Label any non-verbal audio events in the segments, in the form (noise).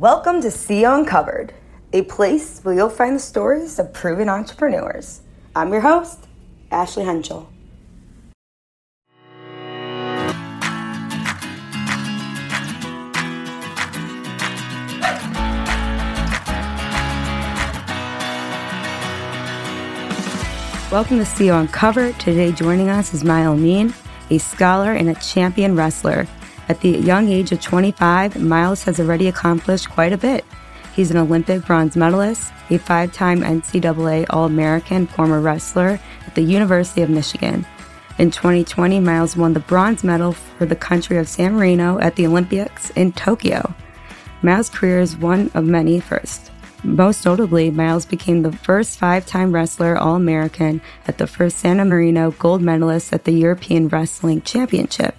Welcome to See Uncovered, a place where you'll find the stories of proven entrepreneurs. I'm your host, Ashley Henschel. Welcome to See Uncovered. Today joining us is Myles Amine, a scholar and a champion wrestler at the young age of 25, Myles has already accomplished quite a bit. He's an Olympic bronze medalist, a five time NCAA All American former wrestler at the University of Michigan. In 2020, Myles won the bronze medal for the country of San Marino at the Olympics in Tokyo. Myles' career is one of many firsts. Most notably, Myles became the first five time wrestler All American at the first San Marino gold medalist at the European Wrestling Championship.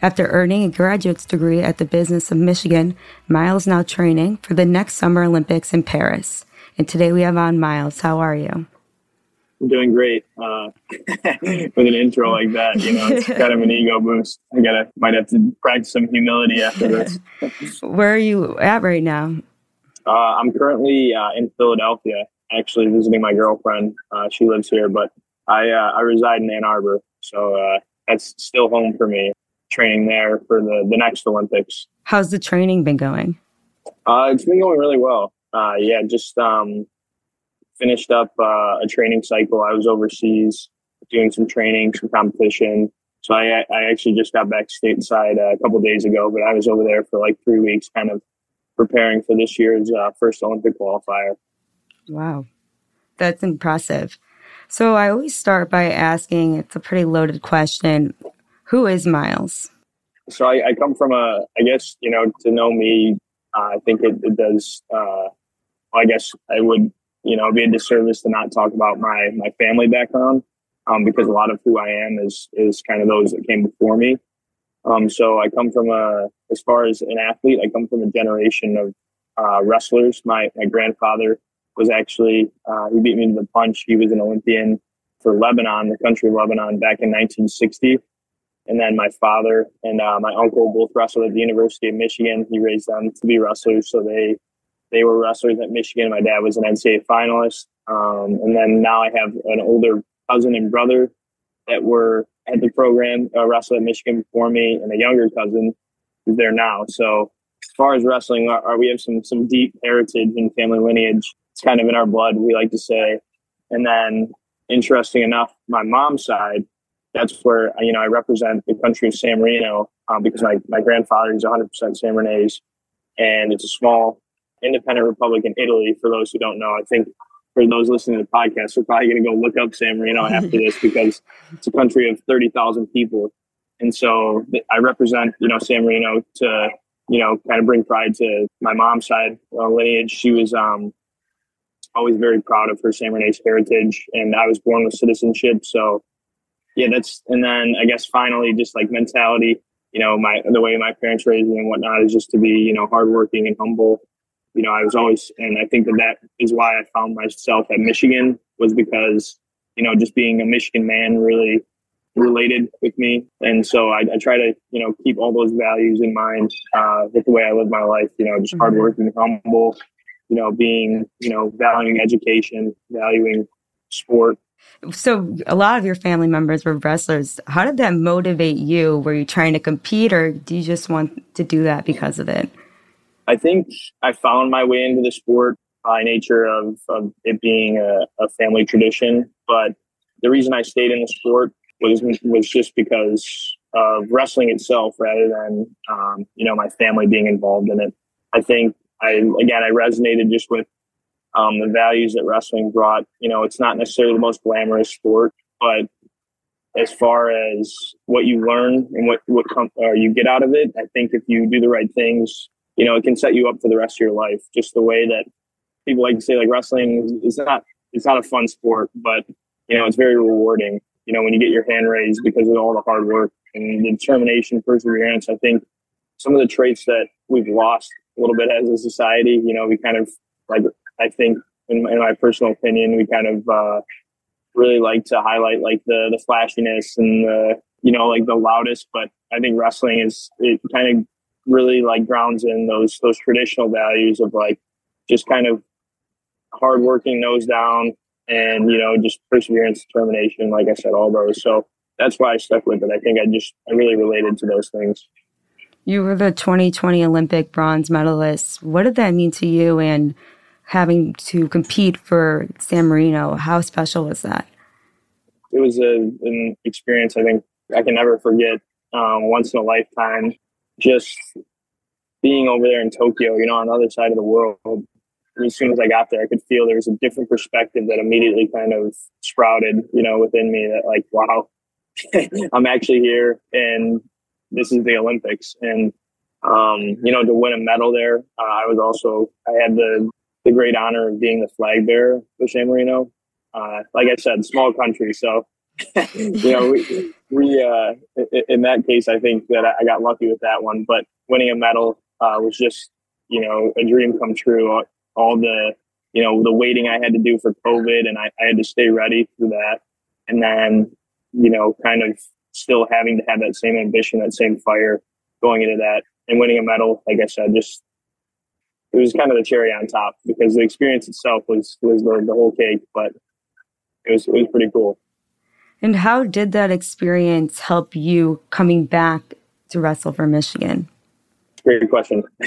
After earning a graduate's degree at the Business of Michigan, Myles is now training for the next Summer Olympics in Paris. And today we have on Myles. How are you? I'm doing great. Uh, (laughs) with an intro like that, you know, it's kind of an ego boost. I gotta might have to practice some humility after this. (laughs) Where are you at right now? Uh, I'm currently uh, in Philadelphia, actually visiting my girlfriend. Uh, she lives here, but I uh, I reside in Ann Arbor, so uh, that's still home for me training there for the, the next Olympics. How's the training been going? Uh, it's been going really well. Uh, yeah, just um, finished up uh, a training cycle. I was overseas doing some training, some competition. So I, I actually just got back stateside a couple days ago, but I was over there for like three weeks, kind of preparing for this year's uh, first Olympic qualifier. Wow, that's impressive. So I always start by asking, it's a pretty loaded question. Who is Myles? So I, I come from a, I guess, you know, to know me, uh, I think it, it does, uh, I guess I would, you know, be a disservice to not talk about my, my family background. Um, because a lot of who I am is, is kind of those that came before me. Um, so I come from a, as far as an athlete, I come from a generation of uh, wrestlers. My my grandfather was actually uh, he beat me to the punch. He was an Olympian for Lebanon, the country of Lebanon, back in 1960. And then my father and uh, my uncle both wrestled at the University of Michigan. He raised them to be wrestlers, so they they were wrestlers at Michigan. My dad was an NCAA finalist, um, and then now I have an older cousin and brother that were at the program uh, wrestled at Michigan before me, and a younger cousin who's there now. So as far as wrestling, our, our, we have some some deep heritage and family lineage. It's kind of in our blood, we like to say. And then, interesting enough, my mom's side, that's where you know I represent the country of San Marino um, because my my grandfather is 100% San Marinese, and it's a small independent republic in Italy. For those who don't know, I think for those listening to the podcast, we're probably going to go look up San Marino (laughs) after this because it's a country of 30,000 people, and so I represent you know San Marino to you know kind of bring pride to my mom's side uh, lineage. She was um, always very proud of her San Marinese heritage, and I was born with citizenship, so yeah, that's and then I guess finally just like mentality, you know, my the way my parents raised me and whatnot is just to be, you know, hardworking and humble. You know, I was always, and I think that that is why I found myself at Michigan was because, you know, just being a Michigan man really related with me. And so I, I try to, you know, keep all those values in mind uh, with the way I live my life, you know, just mm-hmm. hardworking, humble, you know, being, you know, valuing education, valuing sport, so a lot of your family members were wrestlers. How did that motivate you? Were you trying to compete or do you just want to do that because of it? I think I found my way into the sport by nature of, of it being a, a family tradition. But the reason I stayed in the sport was was just because of wrestling itself rather than um, you know my family being involved in it. I think I again I resonated just with um, the values that wrestling brought. You know, it's not necessarily the most glamorous sport, but as far as what you learn and what what or you get out of it, I think if you do the right things, you know, it can set you up for the rest of your life. Just the way that people like to say, like wrestling is not it's not a fun sport, but you know, it's very rewarding. You know, when you get your hand raised because of all the hard work and the determination, perseverance. I think some of the traits that we've lost a little bit as a society. You know, we kind of like I think, in my, in my personal opinion, we kind of uh, really like to highlight like the the flashiness and the you know like the loudest. But I think wrestling is it kind of really like grounds in those those traditional values of like just kind of hardworking, nose down, and you know just perseverance, determination. Like I said, all those. So that's why I stuck with it. I think I just I really related to those things. You were the 2020 Olympic bronze medalist. What did that mean to you? And having to compete for San Marino, how special was that? It was a, an experience I think I can never forget. Um, once in a lifetime, just being over there in Tokyo, you know, on the other side of the world. As soon as I got there, I could feel there was a different perspective that immediately kind of sprouted, you know, within me that like, wow, (laughs) I'm actually here and this is the Olympics. And, um, you know, to win a medal there, uh, I was also, I had the, the great honor of being the flag bearer for San Marino. Uh, like I said, small country. So, (laughs) you know, we, we uh, in that case, I think that I got lucky with that one, but winning a medal uh, was just, you know, a dream come true. All the, you know, the waiting I had to do for COVID and I, I had to stay ready through that. And then, you know, kind of still having to have that same ambition, that same fire going into that and winning a medal. Like I said, just it was kind of the cherry on top because the experience itself was was the, the whole cake, but it was it was pretty cool. And how did that experience help you coming back to wrestle for Michigan? Great question. (laughs)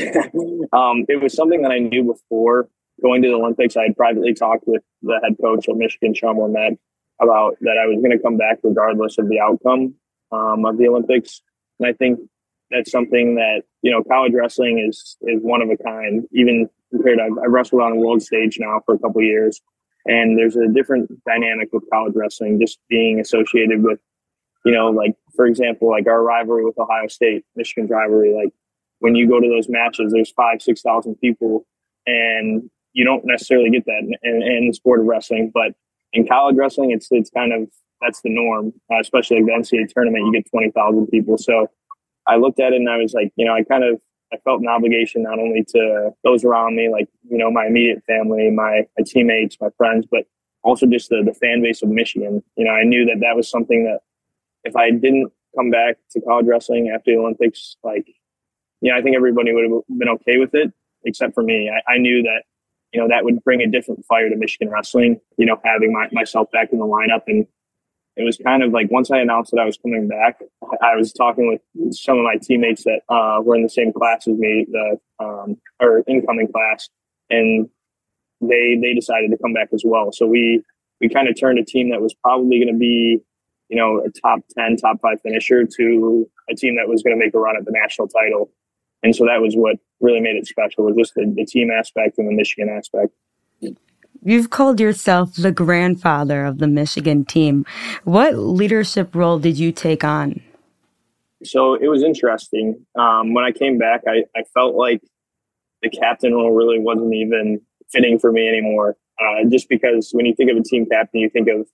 um, it was something that I knew before going to the Olympics. I had privately talked with the head coach of Michigan, Sean Bormet, about that I was going to come back regardless of the outcome um, of the Olympics. And I think that's something that you know college wrestling is is one of a kind. Even compared, I've, I've wrestled on the world stage now for a couple years, and there's a different dynamic with college wrestling, just being associated with you know, like for example, like our rivalry with Ohio State, michigan rivalry. Like when you go to those matches, there's five, six thousand people, and you don't necessarily get that in, in, in the sport of wrestling, but in college wrestling, it's it's kind of that's the norm, uh, especially like the NCAA tournament. You get twenty thousand people. So I looked at it and I was like, you know, I kind of I felt an obligation not only to those around me, like you know, my immediate family, my my teammates, my friends, but also just the the fan base of Michigan. You know, I knew that that was something that if I didn't come back to college wrestling after the Olympics, like, you know, I think everybody would have been okay with it, except for me. I, I knew that you know, that would bring a different fire to Michigan wrestling, you know, having my, myself back in the lineup. And it was kind of like once I announced that I was coming back, I was talking with some of my teammates that uh, were in the same class as me, the um, or incoming class, and they they decided to come back as well. So we we kind of turned a team that was probably going to be, you know, a top ten, top five finisher to a team that was going to make a run at the national title. And so that was what really made it special was just the, the team aspect and the Michigan aspect. You've called yourself the grandfather of the Michigan team. What leadership role did you take on? So it was interesting. Um, when I came back, I, I felt like the captain role really wasn't even fitting for me anymore. Uh, just because when you think of a team captain, you think of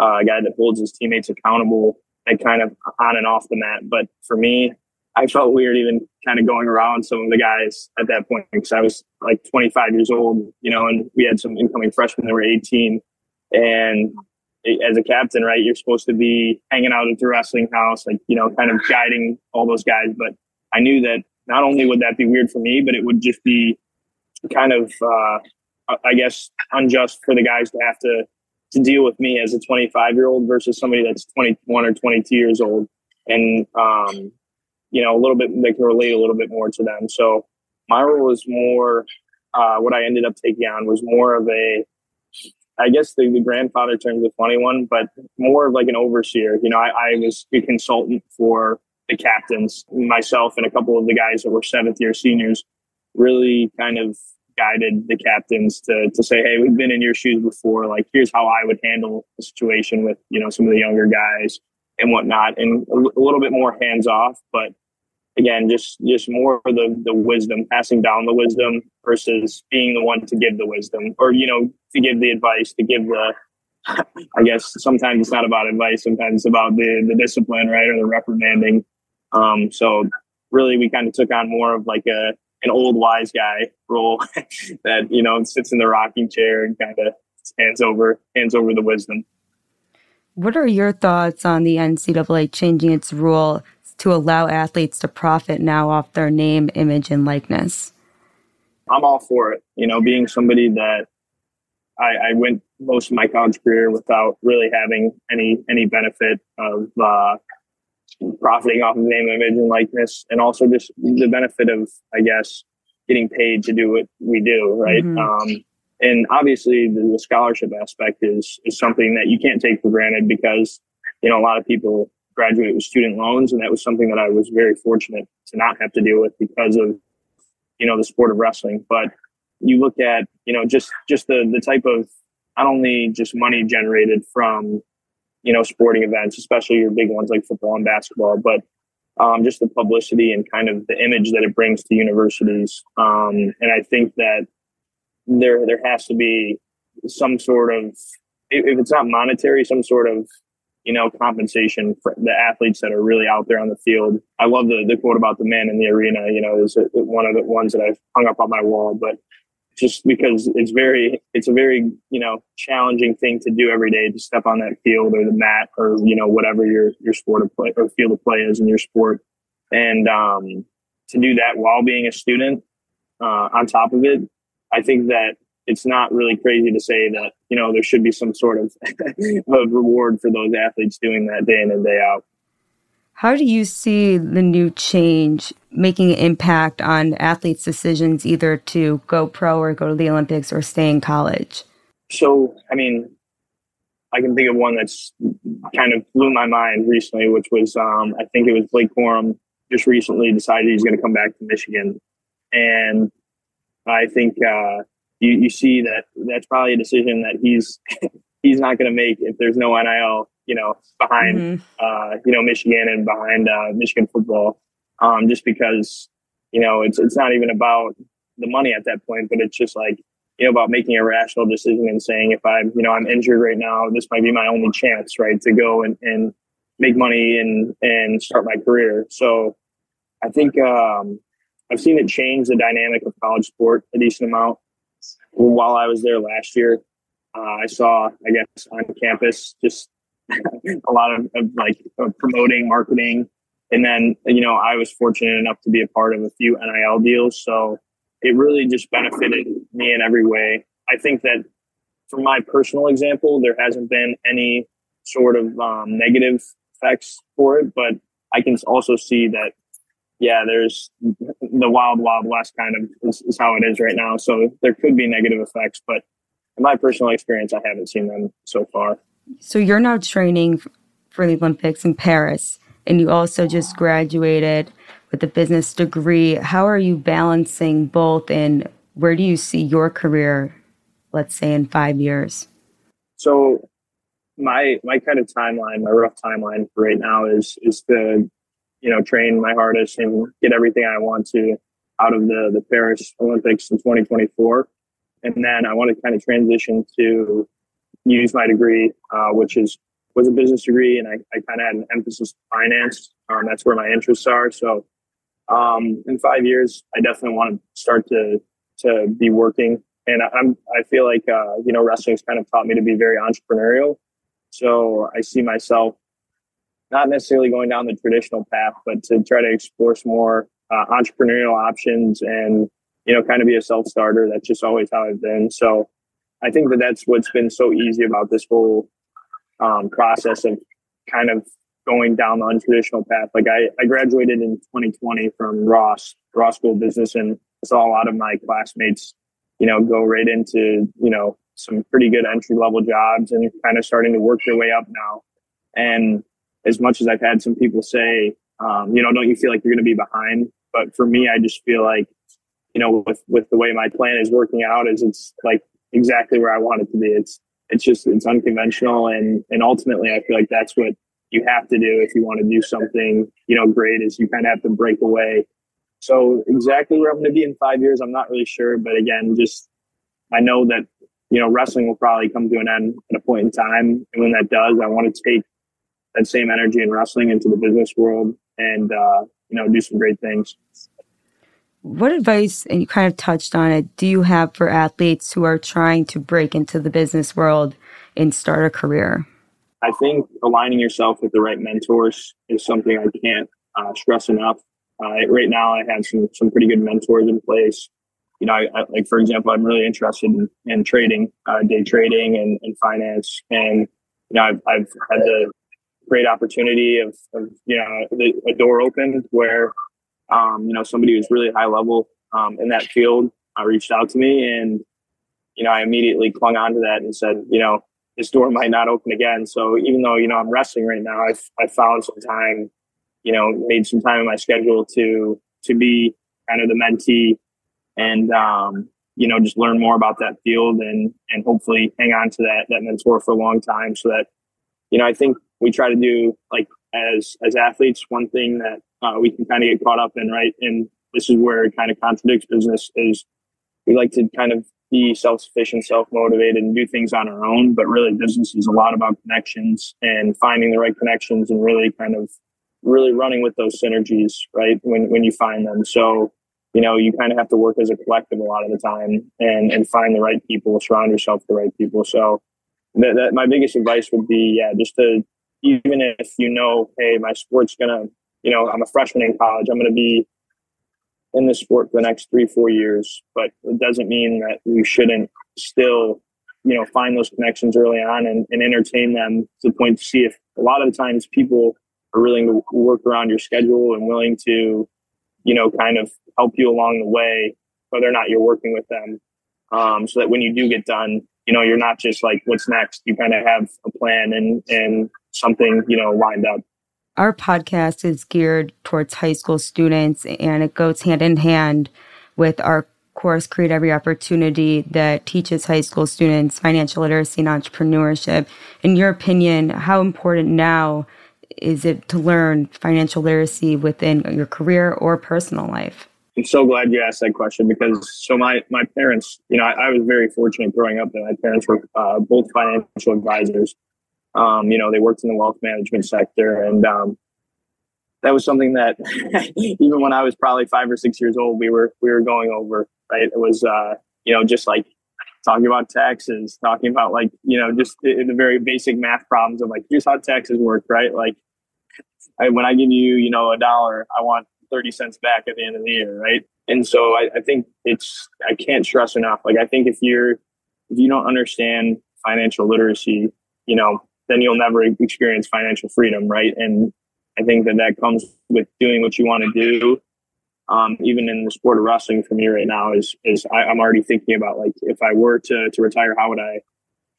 uh, a guy that holds his teammates accountable and kind of on and off the mat. But for me, I felt weird even kind of going around some of the guys at that point because I was like 25 years old, you know, and we had some incoming freshmen that were 18. And as a captain, right, you're supposed to be hanging out at the wrestling house, like, you know, kind of guiding all those guys. But I knew that not only would that be weird for me, but it would just be kind of, uh, I guess, unjust for the guys to have to to deal with me as a 25 year old versus somebody that's 21 or 22 years old. And um, you know, a little bit, they can relate a little bit more to them. So my role was more, uh, what I ended up taking on was more of a, I guess the, the grandfather term is a funny one, but more of like an overseer. You know, I, I was a consultant for the captains, myself and a couple of the guys that were seventh year seniors really kind of guided the captains to to say, hey, we've been in your shoes before. Like, here's how I would handle the situation with you know some of the younger guys and whatnot, and a, a little bit more hands off, but again, just just more the the wisdom, passing down the wisdom versus being the one to give the wisdom, or you know, to give the advice, to give the. I guess sometimes it's not about advice. Sometimes it's about the the discipline, right, or the reprimanding. Um, so really, we kind of took on more of like a an old wise guy role (laughs) that you know sits in the rocking chair and kind of hands over hands over the wisdom. What are your thoughts on the NCAA changing its rule to allow athletes to profit now off their name, image, and likeness? I'm all for it. You know, being somebody that I, I went most of my college career without really having any any benefit of uh, profiting off of the name, image, and likeness, and also just the benefit of, I guess, getting paid to do what we do, right? Mm-hmm. Um, and obviously, the, the, scholarship aspect is is something that you can't take for granted because you know a lot of people graduate with student loans, and that was something that I was very fortunate to not have to deal with because of you know the sport of wrestling. But you look at you know just just the the type of not only just money generated from you know sporting events, especially your big ones like football and basketball, but um, just the publicity and kind of the image that it brings to universities. Um, and I think that there there has to be some sort of if it's not monetary, some sort of you know compensation for the athletes that are really out there on the field. I love the the quote about the man in the arena. You know, is one of the ones that I've hung up on my wall, but just because it's very it's a very you know challenging thing to do every day to step on that field or the mat or you know whatever your your sport of play or field of play is in your sport and um, to do that while being a student uh, on top of it i think that it's not really crazy to say that you know there should be some sort of, (laughs) of reward for those athletes doing that day in and day out how do you see the new change making an impact on athletes' decisions either to go pro or go to the Olympics or stay in college? So, I mean, I can think of one that's kind of blew my mind recently, which was um, I think it was Blake Corum just recently decided he's going to come back to Michigan, and I think uh, you you see that that's probably a decision that he's (laughs) he's not going to make if there's no NIL you know, behind, mm-hmm. uh, you know, Michigan and behind uh, Michigan football, um, just because, you know, it's it's not even about the money at that point, but it's just like, you know, about making a rational decision and saying, if I'm, you know, I'm injured right now, this might be my only chance, right, to go and, and make money and and start my career. So, I think um, I've seen it change the dynamic of college sport a decent amount. While I was there last year, uh, I saw, I guess, on campus just (laughs) a lot of, of like of promoting, marketing, and then you know I was fortunate enough to be a part of a few NIL deals, so it really just benefited me in every way. I think that from my personal example, there hasn't been any sort of um, negative effects for it, but I can also see that yeah, there's the wild, wild west kind of is, is, how it is right now. So there could be negative effects, but in my personal experience, I haven't seen them so far. So you're now training for the Olympics in Paris, and you also just graduated with a business degree. How are you balancing both, and where do you see your career, let's say, in five years? So my my kind of timeline, my rough timeline for right now is is to you know train my hardest and get everything I want to out of the the Paris Olympics in 2024, and then I want to kind of transition to use my degree, uh, which is was a business degree, and I, I kind of had an emphasis on finance. Um, that's where my interests are. So, um, in five years, I definitely want to start to to be working. And I'm I feel like uh, you know wrestling's kind of taught me to be very entrepreneurial. So I see myself not necessarily going down the traditional path, but to try to explore some more uh, entrepreneurial options and you know kind of be a self starter. That's just always how I've been. So I think that that's what's been so easy about this whole um, process of kind of going down the untraditional path. Like I, I graduated in 2020 from Ross, Ross School of Business, and saw a lot of my classmates, you know, go right into, you know, some pretty good entry level jobs and kind of starting to work their way up now. And as much as I've had some people say, um, you know, don't you feel like you're going to be behind? But for me, I just feel like, you know, with with the way my plan is working out, is it's like exactly where I want it to be. It's it's just it's unconventional and and ultimately I feel like that's what you have to do if you want to do something, you know, great is you kind of have to break away. So exactly where I'm going to be in five years, I'm not really sure. But again, just I know that you know wrestling will probably come to an end at a point in time, and when that does, I want to take that same energy in wrestling into the business world and uh, you know do some great things. What advice, and you kind of touched on it, do you have for athletes who are trying to break into the business world and start a career? I think aligning yourself with the right mentors is something I can't uh, stress enough. Uh, right now, I have some some pretty good mentors in place. You know, I, I, like for example, I'm really interested in, in trading, uh, day trading, and, and finance. And you know, I've, I've had the great opportunity of, of you know a door opened where um, you know somebody who's really high level um, in that field uh, reached out to me, and you know, I immediately clung onto that and said, you know, this door (laughs) might not open again. So even though you know I'm wrestling right now, I've I found some time, you know, made some time in my schedule to to be kind of the mentee and um, you know just learn more about that field and and hopefully hang on to that that mentor for a long time so that you know I think we try to do like as as athletes one thing that uh, we can kind of get caught up in right and this is where it kind of contradicts business is we like to kind of be self-sufficient, self-motivated, and do things on our own. But really, business is a lot about connections and finding the right connections and really kind of really running with those synergies, right? When when you find them, so you know you kind of have to work as a collective a lot of the time and and find the right people, surround yourself with the right people. So that, that my biggest advice would be, yeah, just to even if you know, hey, my sport's gonna, you know, I'm a freshman in college, I'm gonna be in the sport for the next three, four years. But it doesn't mean that you shouldn't still, you know, find those connections early on and, and entertain them to the point to see if a lot of the times people are willing to work around your schedule and willing to, you know, kind of help you along the way, whether or not you're working with them. Um, so that when you do get done, you know, you're not just like, what's next? You kind of have a plan and, and something, you know, lined up. Our podcast is geared towards high school students and it goes hand in hand with our course create every opportunity that teaches high school students financial literacy and entrepreneurship. In your opinion how important now is it to learn financial literacy within your career or personal life? I'm so glad you asked that question because so my my parents you know i, I was very fortunate growing up that my parents were uh, both financial advisors um, you know, they worked in the wealth management sector, and um, that was something that (laughs) even when I was probably five or six years old, we were we were going over. Right, it was uh, you know just like talking about taxes, talking about like you know just the, the very basic math problems of like here's how taxes work. Right, like I, when I give you you know a dollar, I want thirty cents back at the end of the year. Right, and so I, I think it's I can't stress enough. Like I think if you're if you don't understand financial literacy, you know then you'll never experience financial freedom, right? And I think that that comes with doing what you want to do. Um, even in the sport of wrestling for me right now is is I, am already thinking about like if I were to to retire, how would I,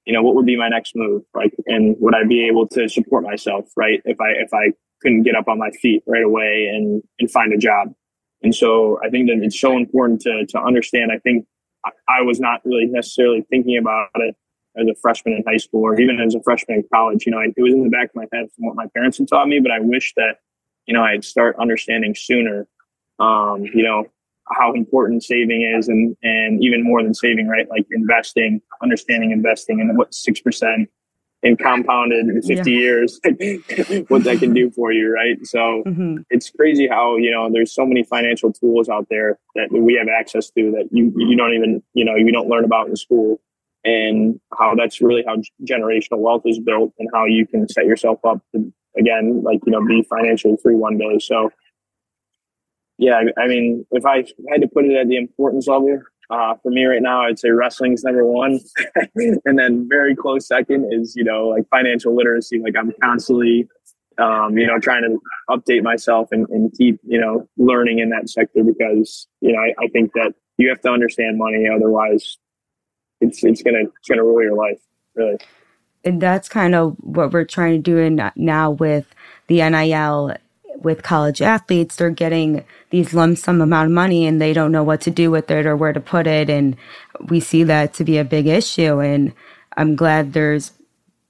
you know, what would be my next move, like, and would I be able to support myself, right? If I if I couldn't get up on my feet right away and and find a job, and so I think that it's so important to to understand. I think I, I was not really necessarily thinking about it as a freshman in high school or even as a freshman in college. You know, it was in the back of my head from what my parents had taught me, but I wish that, you know, I'd start understanding sooner, um, you know, how important saving is and, and even more than saving, right? Like investing, understanding investing and what 6% and compounded in 50 yeah. years, (laughs) what that can do for you, right? So mm-hmm. it's crazy how, you know, there's so many financial tools out there that we have access to that you, you don't even, you know, you don't learn about in school and how that's really how generational wealth is built and how you can set yourself up to again like you know be financially free one day. So yeah i mean if i had to put it at the importance level uh, for me right now i'd say wrestling's number one. (laughs) And then very close second is you know like financial literacy. Like i'm constantly um, you know trying to update myself and, and, keep you know learning in that sector because you know I, I think that you have to understand money otherwise it's it's gonna it's gonna rule your life really. And that's kind of what we're trying to do in, now with the NIL with college athletes. They're getting these lump sum amount of money and they don't know what to do with it or where to put it. And we see that to be a big issue. And I'm glad there's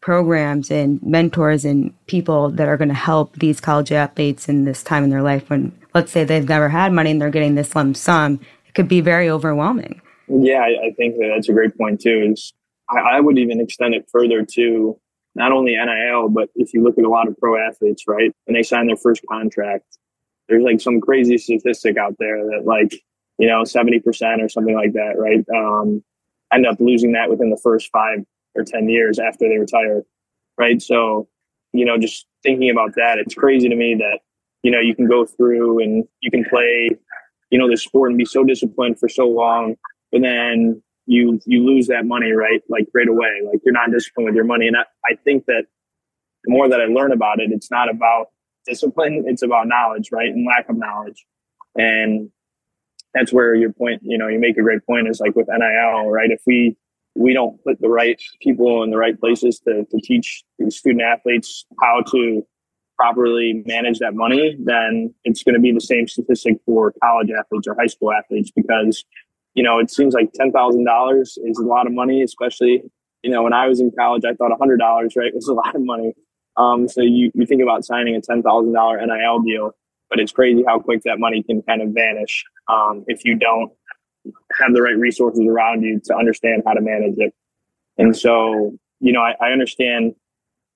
programs and mentors and people that are going to help these college athletes in this time in their life when, let's say, they've never had money and they're getting this lump sum. It could be very overwhelming. Yeah, I, I think that that's a great point too. Is I, I would even extend it further to not only NIL, but if you look at a lot of pro athletes, right, when they sign their first contract, there's like some crazy statistic out there that like you know 70% or something like that, right, um, end up losing that within the first five or 10 years after they retire, right? So you know, just thinking about that, it's crazy to me that you know, you can go through and you can play, you know, the sport and be so disciplined for so long, but then you you lose that money right like right away. Like you're not disciplined with your money. And I, I think that the more that I learn about it, it's not about discipline, it's about knowledge, right? And lack of knowledge. And that's where your point, you know, you make a great point is like with NIL, right? If we we don't put the right people in the right places to, to teach these student athletes how to properly manage that money, then it's going to be the same statistic for college athletes or high school athletes because, you know, it seems like $10,000 is a lot of money, especially, you know, when I was in college, I thought $100, right, (laughs) was a lot of money. Um, so you, you think about signing a $10,000 NIL deal, but it's crazy how quick that money can kind of vanish um, if you don't have the right resources around you to understand how to manage it. And so, you know, I, I understand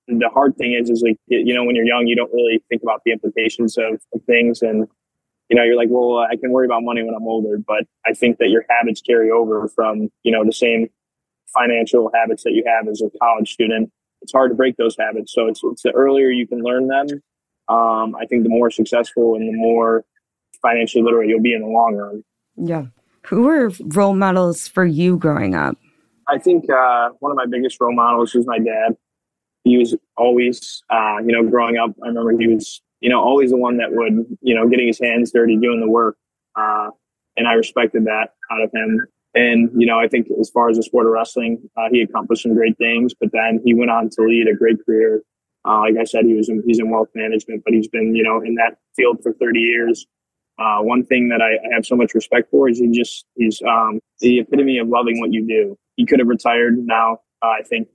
the hard thing is, is like, you know, when you're young, you don't really think about the implications of, of things. And, you know, you're like, well, I can worry about money when I'm older. But I think that your habits carry over from, you know, the same financial habits that you have as a college student. It's hard to break those habits. So it's, it's the earlier you can learn them, um, I think the more successful and the more financially literate you'll be in the long run. Yeah. Who were role models for you growing up? I think uh, one of my biggest role models was my dad. He was always, uh, you know, growing up, I remember he was, you know, always the one that would, you know, getting his hands dirty, doing the work. Uh, and I respected that out of him. And, you know, I think as far as the sport of wrestling, uh, he accomplished some great things, but then he went on to lead a great career. Uh, like I said, he was in, he's in wealth management, but he's been, you know, in that field for 30 years. Uh, one thing that I, I, have so much respect for is he just he's um, the epitome of loving what you do. He could have retired now, uh, I think,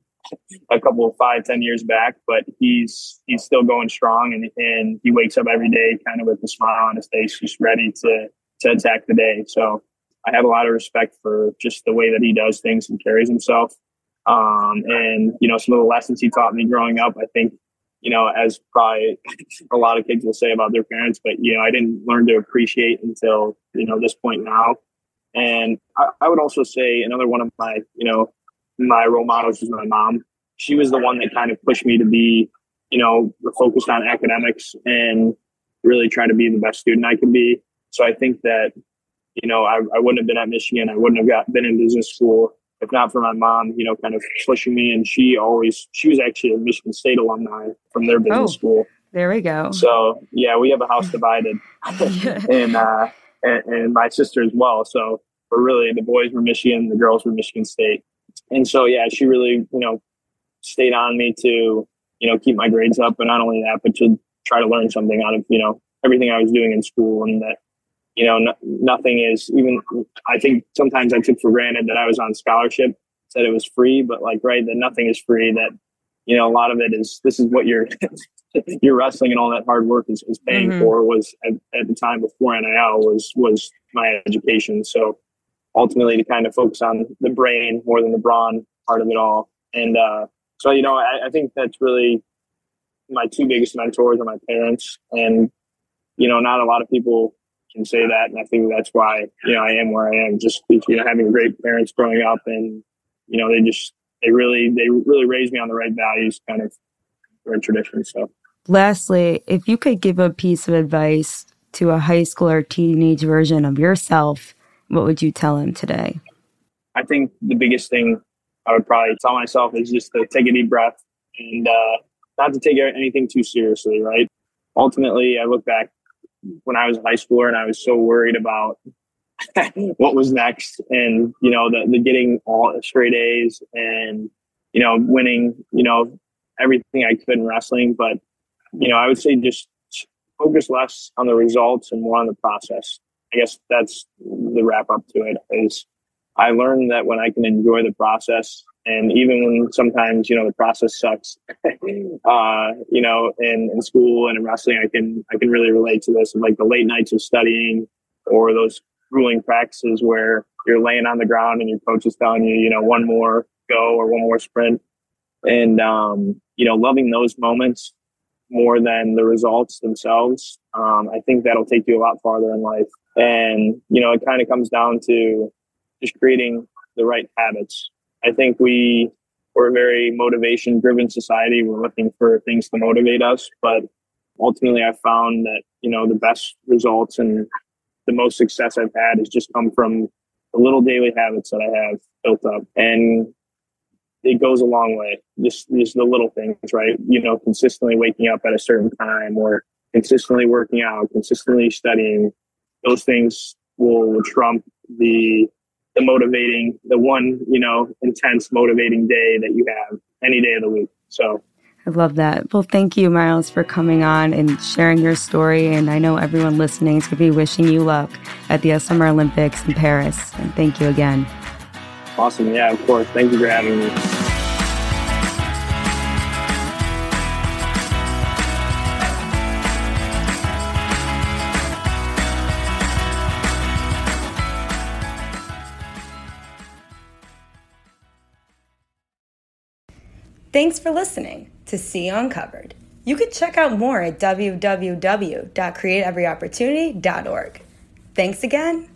a couple of five, ten years back, but he's he's still going strong, and and he wakes up every day kind of with a smile on his face, just ready to to attack the day. So I have a lot of respect for just the way that he does things and carries himself. Um, and you know, some of the lessons he taught me growing up, I think you know, as probably (laughs) a lot of kids will say about their parents, but, you know, I didn't learn to appreciate until, you know, this point now. And I, I would also say another one of my, you know, my role models was my mom. She was the one that kind of pushed me to be, you know, focused on academics and really try to be the best student I could be. So I think that, you know, I, I wouldn't have been at Michigan. I wouldn't have got been in business school if not for my mom, you know, kind of pushing me. And she always, she was actually a Michigan State alumni from their business oh, school. There we go. So yeah, we have a house divided, (laughs) and, uh, and and my sister as well. So we're really the boys were Michigan, the girls were Michigan State, and so yeah, she really you know stayed on me to you know keep my grades up, and not only that, but to try to learn something out of you know everything I was doing in school, and that you know, no, nothing is even, I think sometimes I took for granted that I was on scholarship, said it was free, but like, right, that nothing is free, that, you know, a lot of it is, this is what you're, (laughs) your wrestling and all that hard work is, is paying mm-hmm. for was at, at, the time before NIL was, was my education. So ultimately to kind of focus on the brain more than the brawn part of it all. And, uh, so, you know, I, I think that's really my two biggest mentors are my parents and, you know, not a lot of people can say that. And I think that's why, you know, I am where I am just, you know, having great parents growing up and, you know, they just, they really, they really raised me on the right values kind of or tradition. So lastly, if you could give a piece of advice to a high school or teenage version of yourself, what would you tell him today? I think the biggest thing I would probably tell myself is just to take a deep breath and uh, not to take anything too seriously, right? Ultimately, I look back when I was a high schooler and I was so worried about (laughs) what was next and, you know, the, the getting all straight A's and, you know, winning, you know, everything I could in wrestling. But, you know, I would say just focus less on the results and more on the process. I guess that's the wrap up to it is I learned that when I can enjoy the process and even when sometimes you know the process sucks (laughs) uh, you know in, in school and in wrestling i can i can really relate to this like the late nights of studying or those grueling practices where you're laying on the ground and your coach is telling you you know one more go or one more sprint. And um, you know loving those moments more than the results themselves um, i think that'll take you a lot farther in life and you know it kind of comes down to just creating the right habits I think we we're a very motivation driven society. We're looking for things to motivate us, but ultimately I found that, you know, the best results and the most success I've had has just come from the little daily habits that I have built up. And it goes a long way. Just just the little things, right? You know, consistently waking up at a certain time or consistently working out, consistently studying. Those things will trump the the motivating, the one, you know, intense motivating day that you have any day of the week. So I love that. Well, thank you, Myles, for coming on and sharing your story. And I know everyone listening is going to be wishing you luck at the Summer Olympics in Paris. And thank you again. Awesome. Yeah, of course. Thank you for having me. Thanks for listening to See Uncovered. You can check out more at www.createeveryopportunity.org. Thanks again